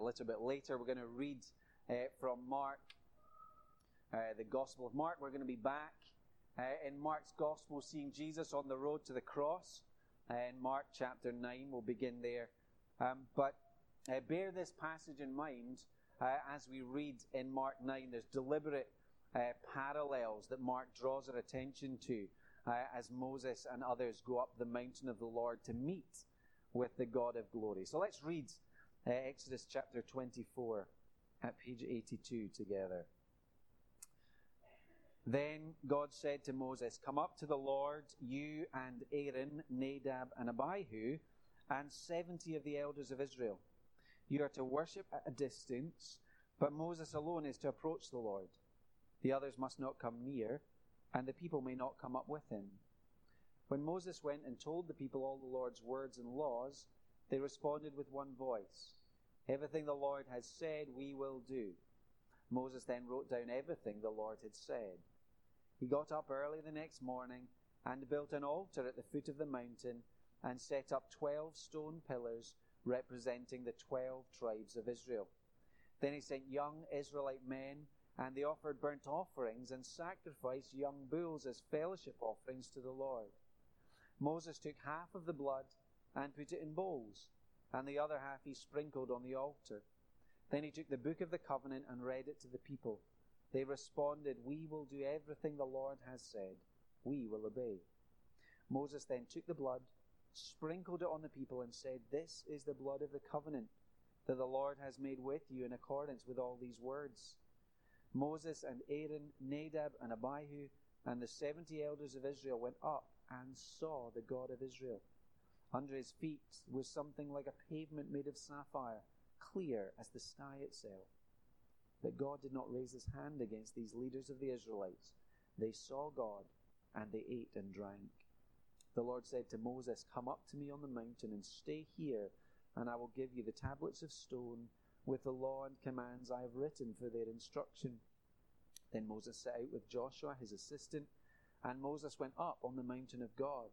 a little bit later. We're going to read uh, from Mark, uh, the Gospel of Mark. We're going to be back uh, in Mark's Gospel, seeing Jesus on the road to the cross. Uh, in Mark chapter 9, we'll begin there. Um, but uh, bear this passage in mind uh, as we read in Mark 9. There's deliberate parallels that Mark draws our attention to as Moses and others go up the mountain of the Lord to meet with the God of glory. So let's read uh, Exodus chapter 24 at page 82 together. Then God said to Moses, Come up to the Lord, you and Aaron, Nadab, and Abihu, and seventy of the elders of Israel. You are to worship at a distance, but Moses alone is to approach the Lord. The others must not come near, and the people may not come up with him. When Moses went and told the people all the Lord's words and laws, they responded with one voice Everything the Lord has said, we will do. Moses then wrote down everything the Lord had said. He got up early the next morning and built an altar at the foot of the mountain and set up twelve stone pillars representing the twelve tribes of Israel. Then he sent young Israelite men, and they offered burnt offerings and sacrificed young bulls as fellowship offerings to the Lord. Moses took half of the blood and put it in bowls, and the other half he sprinkled on the altar. Then he took the book of the covenant and read it to the people. They responded, We will do everything the Lord has said. We will obey. Moses then took the blood, sprinkled it on the people, and said, This is the blood of the covenant that the Lord has made with you in accordance with all these words. Moses and Aaron, Nadab and Abihu, and the seventy elders of Israel went up and saw the God of Israel. Under his feet was something like a pavement made of sapphire, clear as the sky itself. But God did not raise his hand against these leaders of the Israelites. They saw God, and they ate and drank. The Lord said to Moses, Come up to me on the mountain and stay here, and I will give you the tablets of stone with the law and commands I have written for their instruction. Then Moses set out with Joshua, his assistant, and Moses went up on the mountain of God.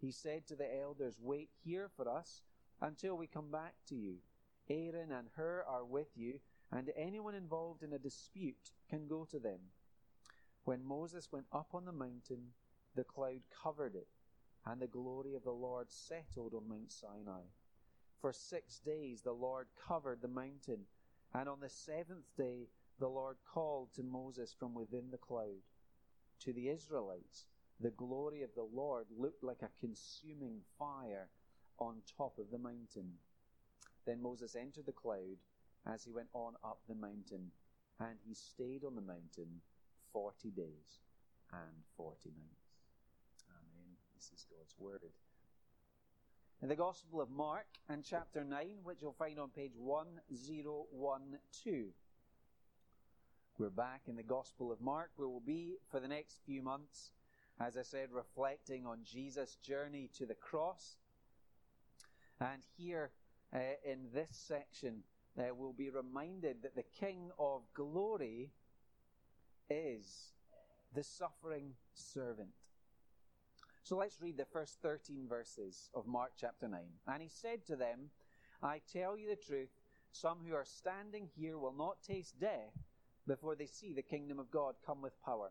He said to the elders, Wait here for us until we come back to you. Aaron and Hur are with you, and anyone involved in a dispute can go to them. When Moses went up on the mountain, the cloud covered it, and the glory of the Lord settled on Mount Sinai. For six days the Lord covered the mountain, and on the seventh day the Lord called to Moses from within the cloud. To the Israelites, the glory of the Lord looked like a consuming fire on top of the mountain. Then Moses entered the cloud as he went on up the mountain, and he stayed on the mountain forty days and forty nights. Amen. This is God's word. In the Gospel of Mark and chapter 9, which you'll find on page 1012. We're back in the Gospel of Mark, where we'll be for the next few months, as I said, reflecting on Jesus' journey to the cross. And here uh, in this section, uh, we'll be reminded that the King of glory is the suffering servant. So let's read the first 13 verses of Mark chapter 9. And he said to them, I tell you the truth, some who are standing here will not taste death before they see the kingdom of God come with power.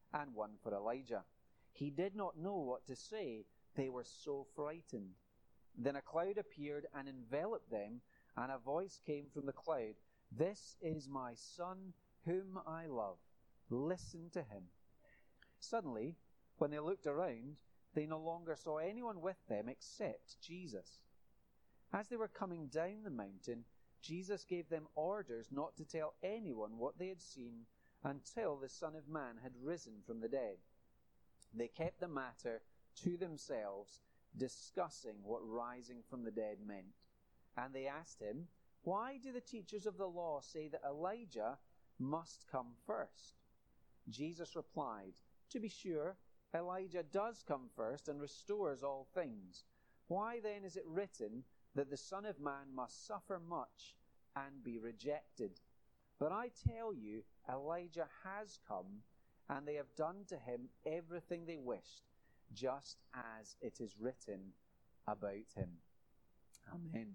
and one for Elijah. He did not know what to say. They were so frightened. Then a cloud appeared and enveloped them, and a voice came from the cloud This is my Son, whom I love. Listen to him. Suddenly, when they looked around, they no longer saw anyone with them except Jesus. As they were coming down the mountain, Jesus gave them orders not to tell anyone what they had seen until the Son of Man had risen from the dead. They kept the matter to themselves, discussing what rising from the dead meant. And they asked him, Why do the teachers of the law say that Elijah must come first? Jesus replied, To be sure, Elijah does come first and restores all things. Why then is it written that the Son of Man must suffer much and be rejected? But I tell you, Elijah has come, and they have done to him everything they wished, just as it is written about him. Amen.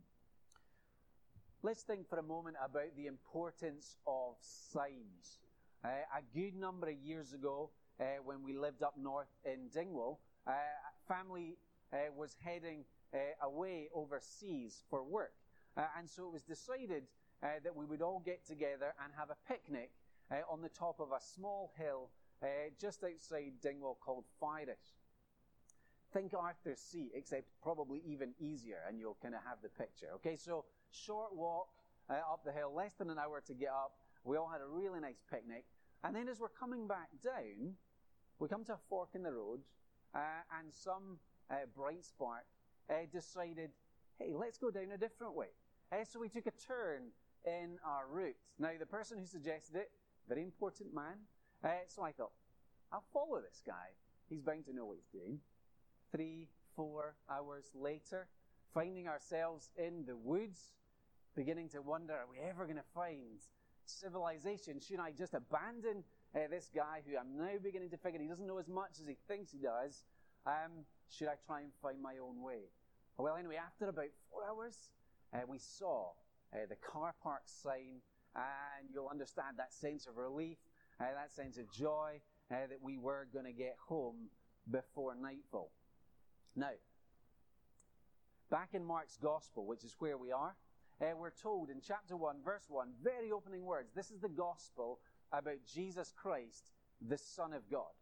Let's think for a moment about the importance of signs. Uh, a good number of years ago, uh, when we lived up north in Dingwall, uh, family uh, was heading away overseas for work. And so it was decided that we would all get together and have a picnic on the top of a small hill just outside Dingwall called Fyrish. Think Arthur's Seat, except probably even easier, and you'll kind of have the picture. Okay, so short walk uh, up the hill, less than an hour to get up. We all had a really nice picnic. And then as we're coming back down, we come to a fork in the road, uh, and some uh, bright spark uh, decided, hey, let's go down a different way. Uh, so we took a turn in our route. Now, the person who suggested it, very important man. Uh, so I thought, I'll follow this guy. He's bound to know what he's doing. Three, four hours later, finding ourselves in the woods, beginning to wonder, are we ever going to find civilization? Should I just abandon uh, this guy who I'm now beginning to figure he doesn't know as much as he thinks he does? Um, should I try and find my own way? Well, anyway, after about four hours, uh, we saw uh, the car park sign, and you'll understand that sense of relief, uh, that sense of joy uh, that we were going to get home before nightfall. Now, back in Mark's Gospel, which is where we are, uh, we're told in chapter 1, verse 1, very opening words. This is the Gospel about Jesus Christ, the Son of God.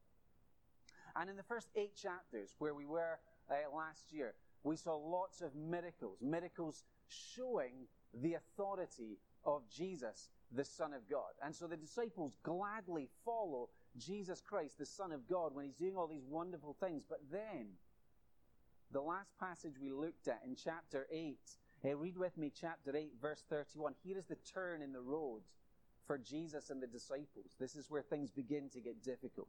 And in the first eight chapters, where we were uh, last year, we saw lots of miracles, miracles showing the authority of Jesus, the Son of God. And so the disciples gladly follow Jesus Christ, the Son of God, when he's doing all these wonderful things. But then, the last passage we looked at in chapter 8, uh, read with me chapter 8, verse 31. Here is the turn in the road for Jesus and the disciples. This is where things begin to get difficult.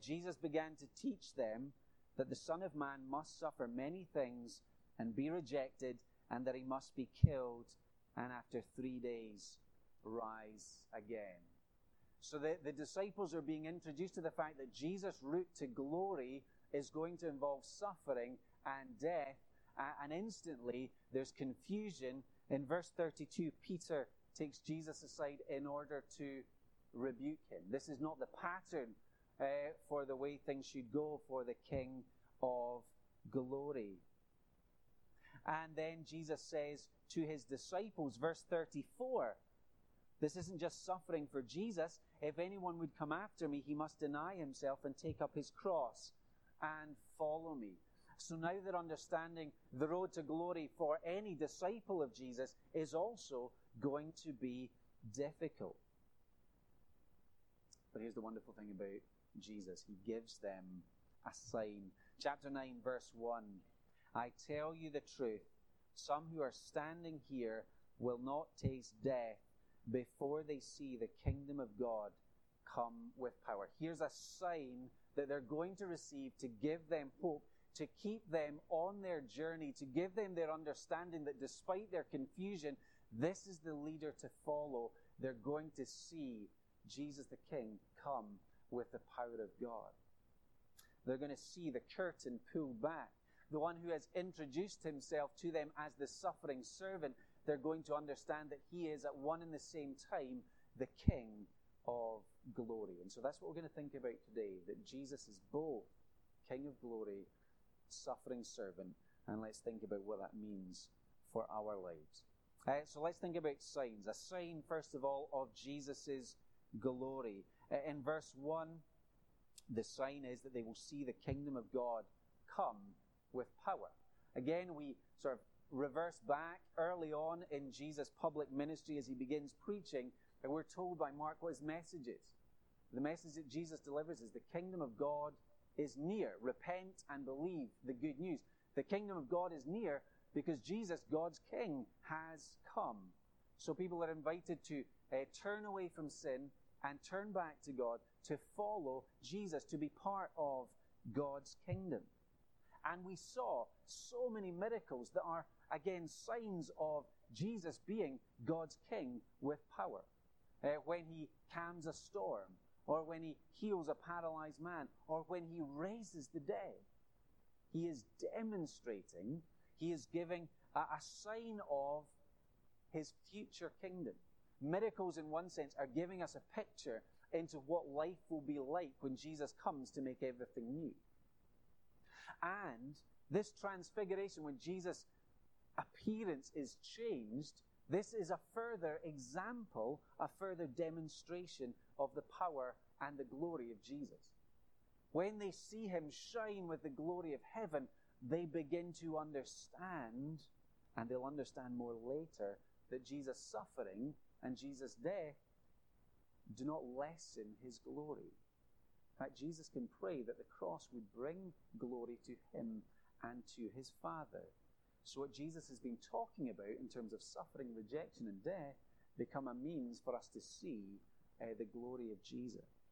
Jesus began to teach them that the Son of Man must suffer many things and be rejected, and that he must be killed, and after three days rise again. So the, the disciples are being introduced to the fact that Jesus' route to glory is going to involve suffering and death, and instantly there's confusion. In verse 32, Peter takes Jesus aside in order to rebuke him. This is not the pattern uh, for the way things should go for the King of glory. And then Jesus says to his disciples, verse 34, this isn't just suffering for Jesus. If anyone would come after me, he must deny himself and take up his cross and follow me. So now they're understanding the road to glory for any disciple of Jesus is also going to be difficult. But here's the wonderful thing about Jesus He gives them a sign. Chapter 9, verse 1 I tell you the truth, some who are standing here will not taste death before they see the kingdom of God come with power. Here's a sign that they're going to receive to give them hope, to keep them on their journey, to give them their understanding that despite their confusion, this is the leader to follow. They're going to see Jesus the King come with the power of God. They're going to see the curtain pulled back. The one who has introduced himself to them as the suffering servant, they're going to understand that he is at one and the same time the King of glory. And so that's what we're going to think about today that Jesus is both King of glory, suffering servant, and let's think about what that means for our lives. Uh, so let's think about signs. A sign, first of all, of Jesus' glory. Uh, in verse 1, the sign is that they will see the kingdom of God come with power. Again, we sort of reverse back early on in Jesus' public ministry as he begins preaching, and we're told by Mark what his message is. The message that Jesus delivers is the kingdom of God is near. Repent and believe the good news. The kingdom of God is near because Jesus, God's King, has come. So people are invited to uh, turn away from sin and turn back to God, to follow Jesus, to be part of God's kingdom. And we saw so many miracles that are, again, signs of Jesus being God's king with power. Uh, when he calms a storm, or when he heals a paralyzed man, or when he raises the dead. He is demonstrating, he is giving a, a sign of his future kingdom. Miracles, in one sense, are giving us a picture into what life will be like when Jesus comes to make everything new. And this transfiguration, when Jesus' appearance is changed, this is a further example, a further demonstration of the power and the glory of Jesus. When they see him shine with the glory of heaven, they begin to understand, and they'll understand more later, that Jesus' suffering and Jesus' death do not lessen his glory. In fact, Jesus can pray that the cross would bring glory to him and to his Father. So, what Jesus has been talking about in terms of suffering, rejection, and death become a means for us to see uh, the glory of Jesus.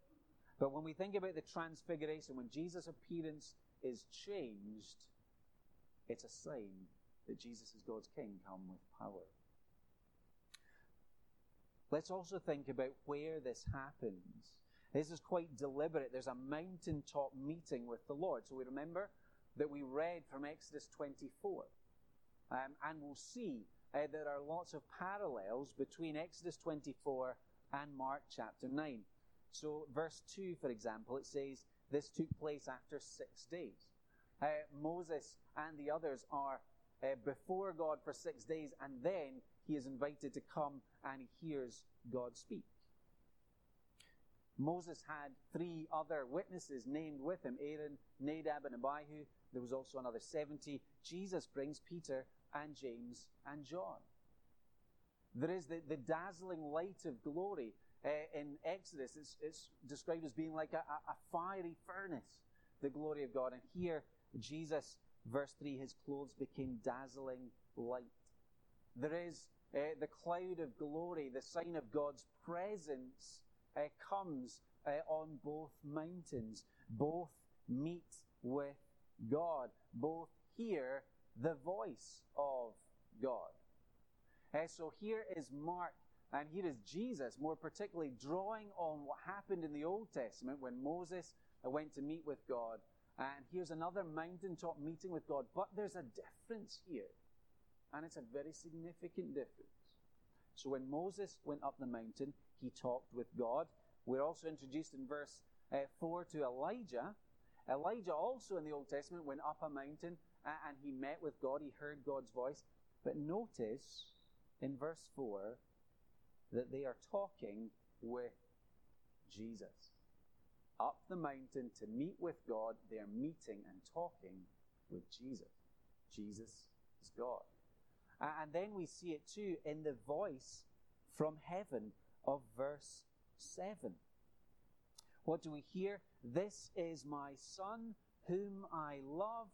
But when we think about the transfiguration, when Jesus' appearance is changed, it's a sign that Jesus is God's King come with power. Let's also think about where this happens. This is quite deliberate. There's a mountaintop meeting with the Lord. So we remember that we read from Exodus 24. Um, and we'll see uh, there are lots of parallels between Exodus 24 and Mark chapter 9. So, verse 2, for example, it says, This took place after six days. Uh, Moses and the others are uh, before God for six days, and then he is invited to come and he hears God speak. Moses had three other witnesses named with him Aaron, Nadab, and Abihu. There was also another 70. Jesus brings Peter and James and John. There is the, the dazzling light of glory. Uh, in Exodus, it's, it's, described as being like a, a, fiery furnace, the glory of God. And here, Jesus, verse 3, his clothes became dazzling light. There is uh, the cloud of glory, the sign of God's presence, uh, comes uh, on both mountains. Both meet with God. Both hear the voice of God. Uh, so here is Mark and here is Jesus, more particularly drawing on what happened in the Old Testament when Moses went to meet with God. And here's another mountaintop meeting with God. But there's a difference here. And it's a very significant difference. So when Moses went up the mountain, he talked with God. We're also introduced in verse uh, 4 to Elijah. Elijah also in the Old Testament went up a mountain and he met with God. He heard God's voice. But notice in verse 4 that they are talking with Jesus. Up the mountain to meet with God, they are meeting and talking with Jesus. Jesus is God. And then we see it too in the voice from heaven of verse 7. What do we hear? This is my Son whom I love.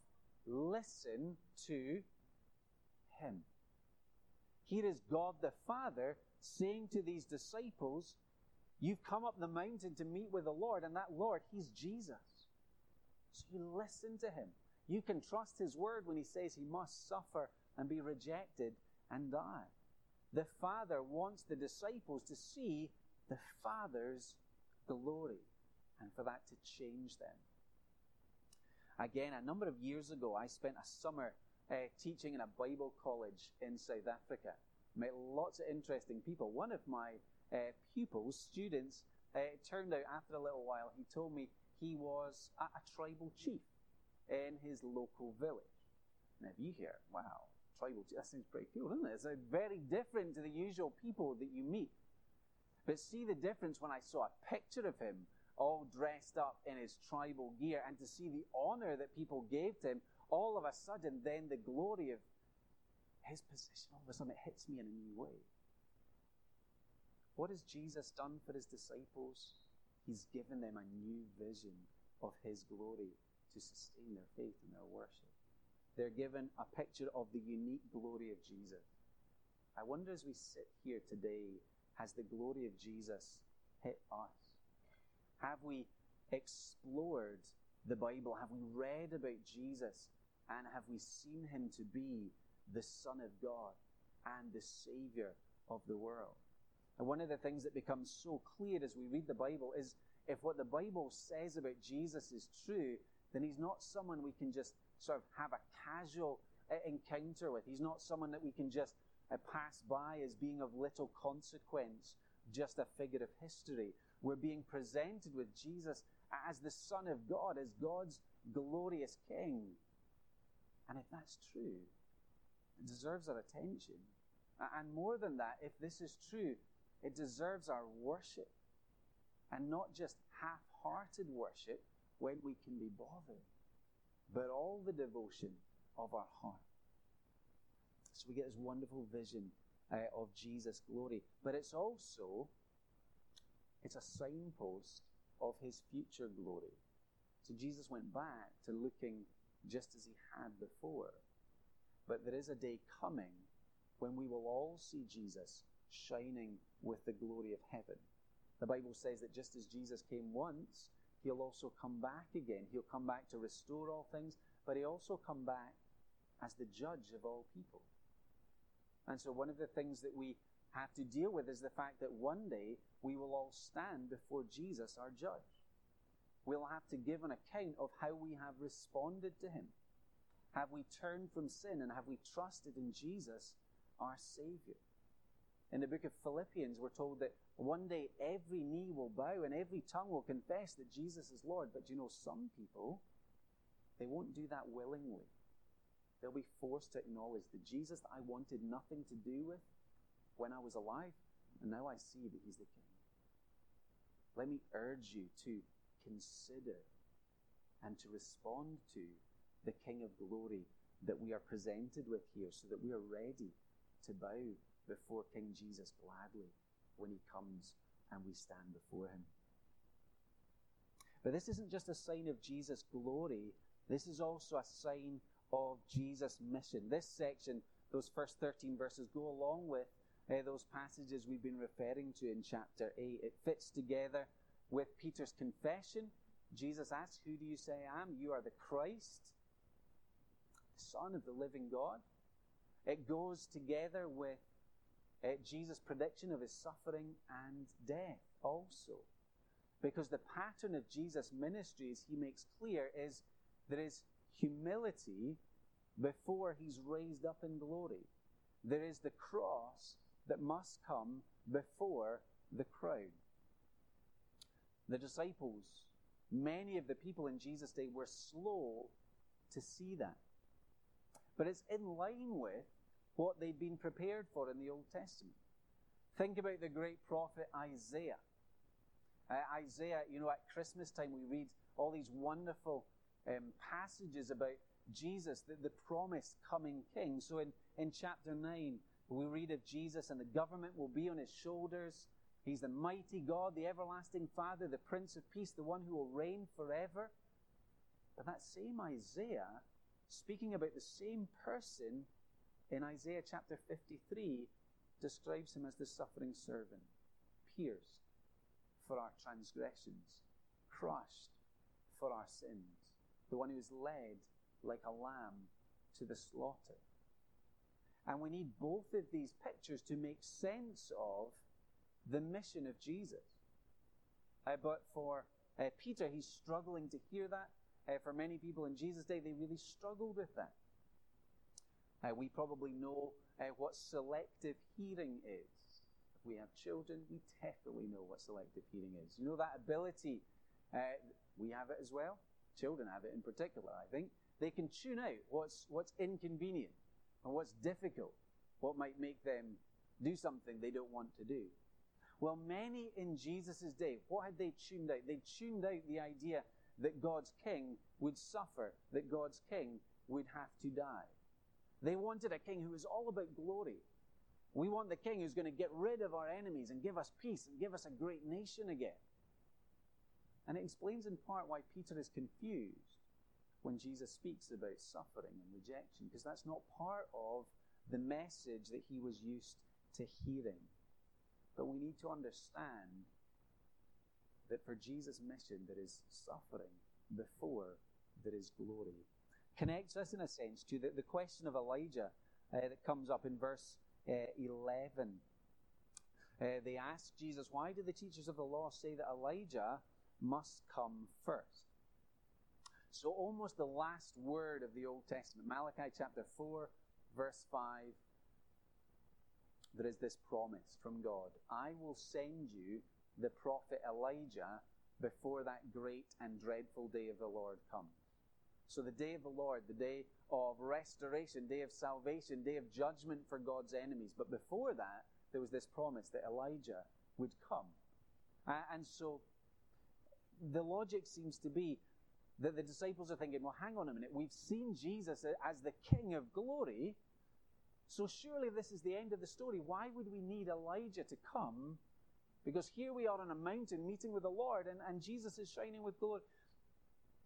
Listen to him. Here is God the Father saying to these disciples, You've come up the mountain to meet with the Lord, and that Lord, He's Jesus. So you listen to Him. You can trust His word when He says He must suffer and be rejected and die. The Father wants the disciples to see the Father's glory and for that to change them. Again, a number of years ago, I spent a summer uh, teaching in a Bible college in South Africa. Met lots of interesting people. One of my uh, pupils, students, uh, it turned out after a little while, he told me he was a, a tribal chief in his local village. Now, if you hear, wow, tribal that seems pretty cool, doesn't it? It's very different to the usual people that you meet. But see the difference when I saw a picture of him all dressed up in his tribal gear and to see the honor that people gave to him, all of a sudden, then the glory of his position, all of a sudden, it hits me in a new way. What has Jesus done for his disciples? He's given them a new vision of his glory to sustain their faith and their worship. They're given a picture of the unique glory of Jesus. I wonder as we sit here today, has the glory of Jesus hit us? Have we explored the Bible? Have we read about Jesus? And have we seen him to be the Son of God and the Savior of the world? And one of the things that becomes so clear as we read the Bible is if what the Bible says about Jesus is true, then he's not someone we can just sort of have a casual uh, encounter with. He's not someone that we can just uh, pass by as being of little consequence, just a figure of history. We're being presented with Jesus as the Son of God, as God's glorious King. And if that's true, it deserves our attention. And more than that, if this is true, it deserves our worship. And not just half hearted worship when we can be bothered, but all the devotion of our heart. So we get this wonderful vision uh, of Jesus' glory. But it's also it's a signpost of his future glory. So Jesus went back to looking just as he had before. But there is a day coming when we will all see Jesus shining with the glory of heaven. The Bible says that just as Jesus came once, he'll also come back again. He'll come back to restore all things, but he'll also come back as the judge of all people. And so one of the things that we have to deal with is the fact that one day we will all stand before Jesus, our judge. We'll have to give an account of how we have responded to him. Have we turned from sin and have we trusted in Jesus, our Savior? In the book of Philippians, we're told that one day every knee will bow and every tongue will confess that Jesus is Lord. But you know, some people, they won't do that willingly. They'll be forced to acknowledge the Jesus that I wanted nothing to do with when I was alive, and now I see that He's the King. Let me urge you to consider and to respond to the King of glory that we are presented with here so that we are ready to bow before King Jesus gladly when he comes and we stand before him. But this isn't just a sign of Jesus' glory, this is also a sign of Jesus' mission. This section, those first 13 verses, go along with uh, those passages we've been referring to in chapter 8. It fits together with Peter's confession. Jesus asks, Who do you say I am? You are the Christ, the Son of the living God. It goes together with uh, Jesus' prediction of his suffering and death also. Because the pattern of Jesus' ministry, as he makes clear, is there is humility before he's raised up in glory. There is the cross that must come before the crown. The disciples, many of the people in Jesus' day, were slow to see that. But it's in line with what they'd been prepared for in the Old Testament. Think about the great prophet Isaiah. Uh, Isaiah, you know, at Christmas time we read all these wonderful um, passages about Jesus, the, the promised coming king. So in, in chapter 9, we read of Jesus and the government will be on his shoulders. He's the mighty God, the everlasting Father, the Prince of Peace, the one who will reign forever. But that same Isaiah, speaking about the same person in Isaiah chapter 53, describes him as the suffering servant, pierced for our transgressions, crushed for our sins, the one who is led like a lamb to the slaughter. And we need both of these pictures to make sense of the mission of Jesus. Uh, but for uh, Peter, he's struggling to hear that. Uh, for many people in Jesus' day, they really struggled with that. Uh, we probably know uh, what selective hearing is. If we have children, we definitely know what selective hearing is. You know that ability, uh, we have it as well. Children have it in particular, I think. They can tune out what's, what's inconvenient and what's difficult, what might make them do something they don't want to do. Well, many in Jesus' day, what had they tuned out? They tuned out the idea that God's king would suffer, that God's king would have to die. They wanted a king who was all about glory. We want the king who's going to get rid of our enemies and give us peace and give us a great nation again. And it explains in part why Peter is confused when Jesus speaks about suffering and rejection, because that's not part of the message that he was used to hearing. But we need to understand that for Jesus' mission, there is suffering before there is glory. Connects us, in a sense, to the, the question of Elijah uh, that comes up in verse uh, 11. Uh, they ask Jesus, Why do the teachers of the law say that Elijah must come first? So, almost the last word of the Old Testament, Malachi chapter 4, verse 5, there is this promise from God I will send you the prophet Elijah before that great and dreadful day of the Lord comes. So, the day of the Lord, the day of restoration, day of salvation, day of judgment for God's enemies. But before that, there was this promise that Elijah would come. And so, the logic seems to be that the disciples are thinking, well, hang on a minute, we've seen Jesus as the King of glory. So surely this is the end of the story. Why would we need Elijah to come? Because here we are on a mountain meeting with the Lord, and, and Jesus is shining with glory.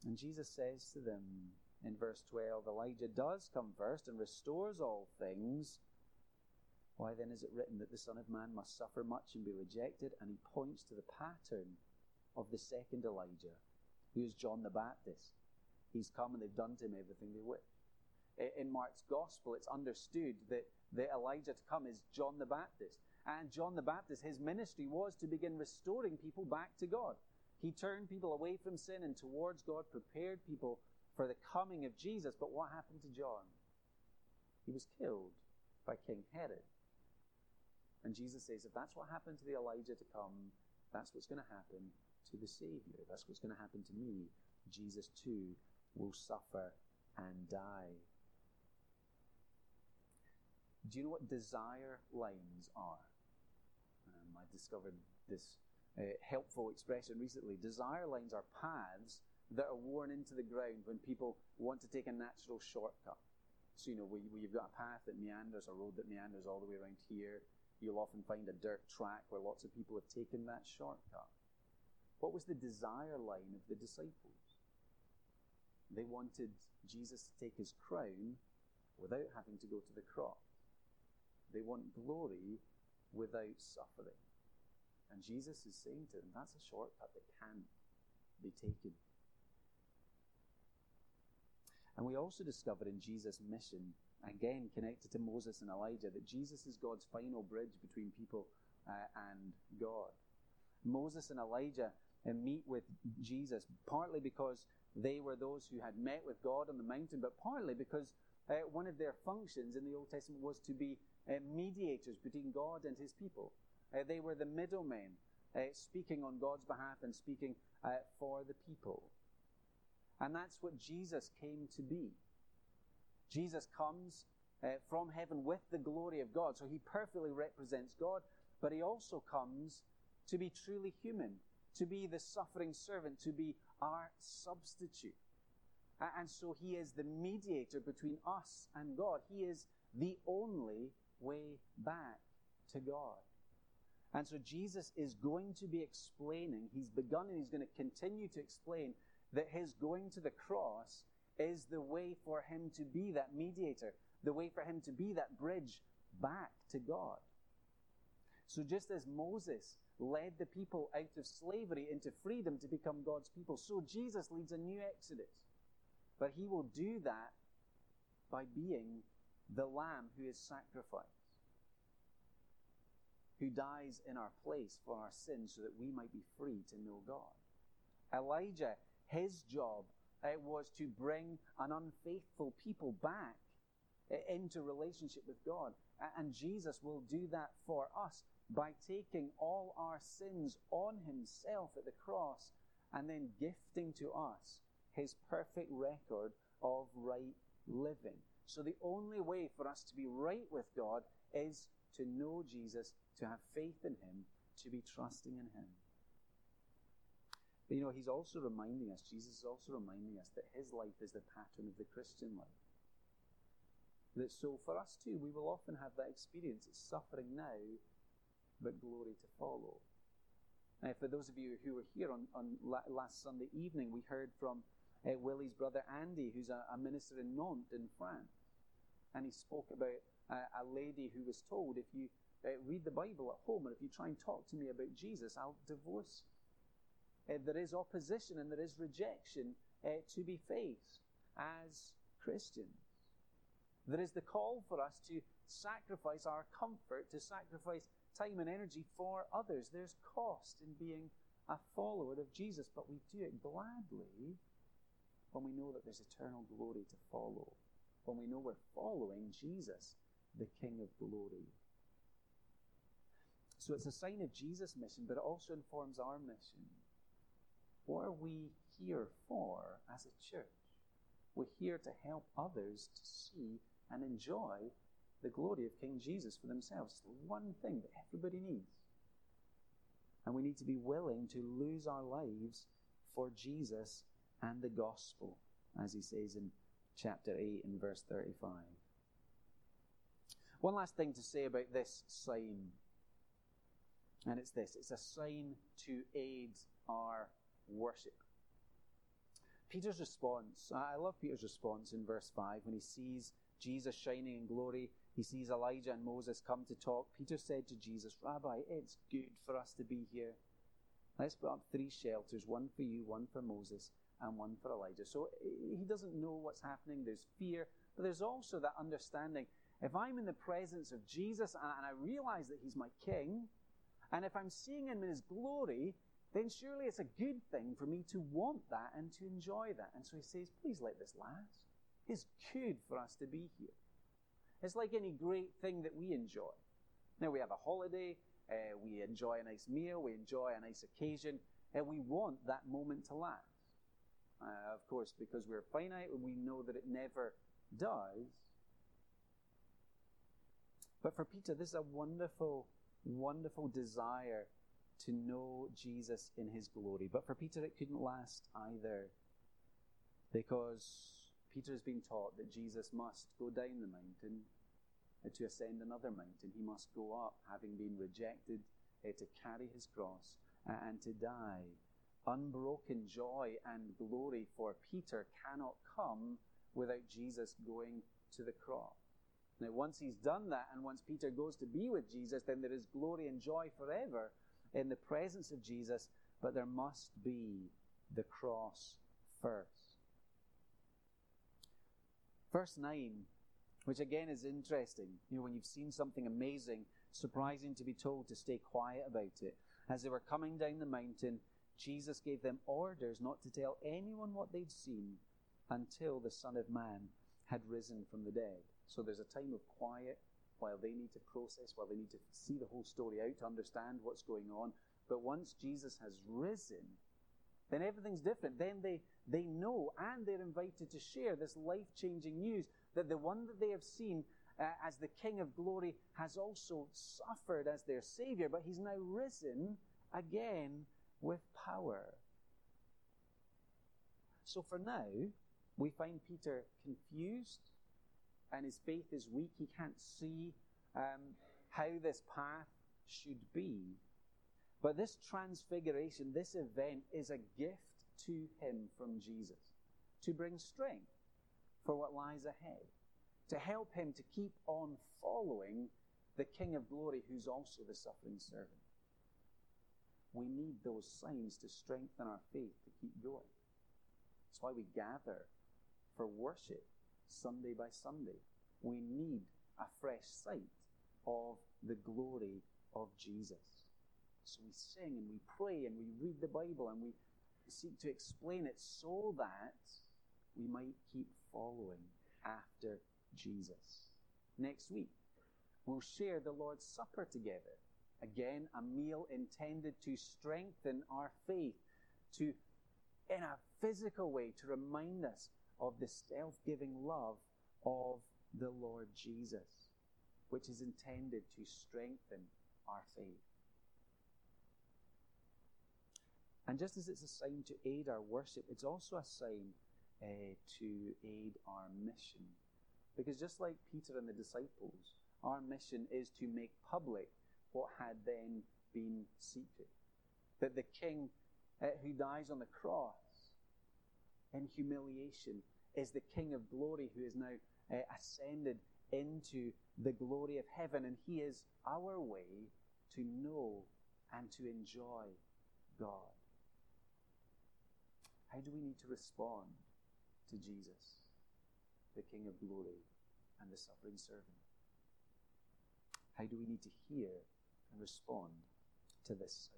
And Jesus says to them in verse 12 Elijah does come first and restores all things. Why then is it written that the Son of Man must suffer much and be rejected? And he points to the pattern of the second Elijah, who is John the Baptist. He's come and they've done to him everything they wish. In Mark's Gospel, it's understood that the Elijah to come is John the Baptist. And John the Baptist, his ministry was to begin restoring people back to God. He turned people away from sin and towards God, prepared people for the coming of Jesus. But what happened to John? He was killed by King Herod. And Jesus says, if that's what happened to the Elijah to come, that's what's going to happen to the Savior. That's what's going to happen to me. Jesus too will suffer and die. Do you know what desire lines are? Um, I discovered this uh, helpful expression recently. Desire lines are paths that are worn into the ground when people want to take a natural shortcut. So, you know, where, you've got a path that meanders, a road that meanders all the way around here, you'll often find a dirt track where lots of people have taken that shortcut. What was the desire line of the disciples? They wanted Jesus to take his crown without having to go to the cross. They want glory without suffering. And Jesus is saying to them, that's a shortcut that can't be taken. And we also discover in Jesus' mission, again connected to Moses and Elijah, that Jesus is God's final bridge between people uh, and God. Moses and Elijah uh, meet with Jesus partly because they were those who had met with God on the mountain, but partly because uh, one of their functions in the Old Testament was to be uh, mediators between God and his people. Uh, they were the middlemen, uh, speaking on God's behalf and speaking uh, for the people. And that's what Jesus came to be. Jesus comes uh, from heaven with the glory of God, so he perfectly represents God, but he also comes to be truly human, to be the suffering servant, to be our substitute. And so he is the mediator between us and God. He is the only way back to God. And so Jesus is going to be explaining, he's begun and he's going to continue to explain that his going to the cross is the way for him to be that mediator, the way for him to be that bridge back to God. So just as Moses led the people out of slavery into freedom to become God's people, so Jesus leads a new exodus. But he will do that by being the lamb who is sacrificed who dies in our place for our sins so that we might be free to know God. Elijah, his job uh, was to bring an unfaithful people back uh, into relationship with God. And Jesus will do that for us by taking all our sins on himself at the cross and then gifting to us his perfect record of right living. So the only way for us to be right with God is to know Jesus to have faith in Him, to be trusting in Him. But you know, He's also reminding us, Jesus is also reminding us that His life is the pattern of the Christian life. That so for us too, we will often have that experience. It's suffering now, but glory to follow. Now, for those of you who were here on, on last Sunday evening, we heard from uh, Willie's brother Andy, who's a, a, minister in Nantes in France. And he spoke about uh, a lady who was told, if you uh, read the Bible at home, and if you try and talk to me about Jesus, I'll divorce you. Uh, there is opposition and there is rejection uh, to be faced as Christians. There is the call for us to sacrifice our comfort, to sacrifice time and energy for others. There's cost in being a follower of Jesus, but we do it gladly when we know that there's eternal glory to follow, when we know we're following Jesus, the King of glory. So it's a sign of Jesus' mission, but it also informs our mission. What are we here for as a church? We're here to help others to see and enjoy the glory of King Jesus for themselves. It's the one thing that everybody needs. And we need to be willing to lose our lives for Jesus and the gospel, as he says in chapter 8 and verse 35. One last thing to say about this sign, and it's this it's a sign to aid our worship. Peter's response, I love Peter's response in verse 5 when he sees Jesus shining in glory. He sees Elijah and Moses come to talk. Peter said to Jesus, Rabbi, it's good for us to be here. Let's put up three shelters one for you, one for Moses, and one for Elijah. So he doesn't know what's happening. There's fear, but there's also that understanding. If I'm in the presence of Jesus and I realize that he's my king, and if I'm seeing him in his glory, then surely it's a good thing for me to want that and to enjoy that. And so he says, please let this last. It's good for us to be here. It's like any great thing that we enjoy. Now, we have a holiday, uh, we enjoy a nice meal, we enjoy a nice occasion, and we want that moment to last. Uh, of course, because we're finite we know that it never does. But for Peter, this is a wonderful, wonderful desire to know Jesus in his glory. But for Peter, it couldn't last either. Because Peter has been taught that Jesus must go down the mountain to ascend another mountain. He must go up, having been rejected, uh, to carry his cross uh, and to die. Unbroken joy and glory for Peter cannot come without Jesus going to the cross. Now, once he's done that, and once Peter goes to be with Jesus, then there is glory and joy forever in the presence of Jesus, but there must be the cross first. Verse 9, which again is interesting. You know, when you've seen something amazing, surprising to be told to stay quiet about it. As they were coming down the mountain, Jesus gave them orders not to tell anyone what they'd seen until the Son of Man had risen from the dead. So there's a time of quiet while they need to process, while they need to see the whole story out to understand what's going on. But once Jesus has risen, then everything's different. Then they, they know and they're invited to share this life changing news that the one that they have seen uh, as the King of glory has also suffered as their Savior, but he's now risen again with power. So for now, we find Peter confused and his faith is weak. He can't see um, how this path should be. But this transfiguration, this event, is a gift to him from Jesus to bring strength for what lies ahead, to help him to keep on following the King of glory who's also the suffering servant. We need those signs to strengthen our faith to keep going. That's why we gather for worship Sunday by Sunday. We need a fresh sight of the glory of Jesus. So we sing and we pray and we read the Bible and we seek to explain it so that we might keep following after Jesus. Next week, we'll share the Lord's Supper together. Again, a meal intended to strengthen our faith, to, in a physical way, to remind us of the self giving love of the Lord Jesus, which is intended to strengthen our faith. And just as it's a sign to aid our worship, it's also a sign uh, to aid our mission. Because just like Peter and the disciples, our mission is to make public what had then been secret. That the King uh, who dies on the cross in humiliation is the King of glory who is now uh, ascended into the glory of heaven, and He is our way to know and to enjoy God. How do we need to respond to Jesus, the King of glory and the suffering servant? How do we need to hear and respond to this?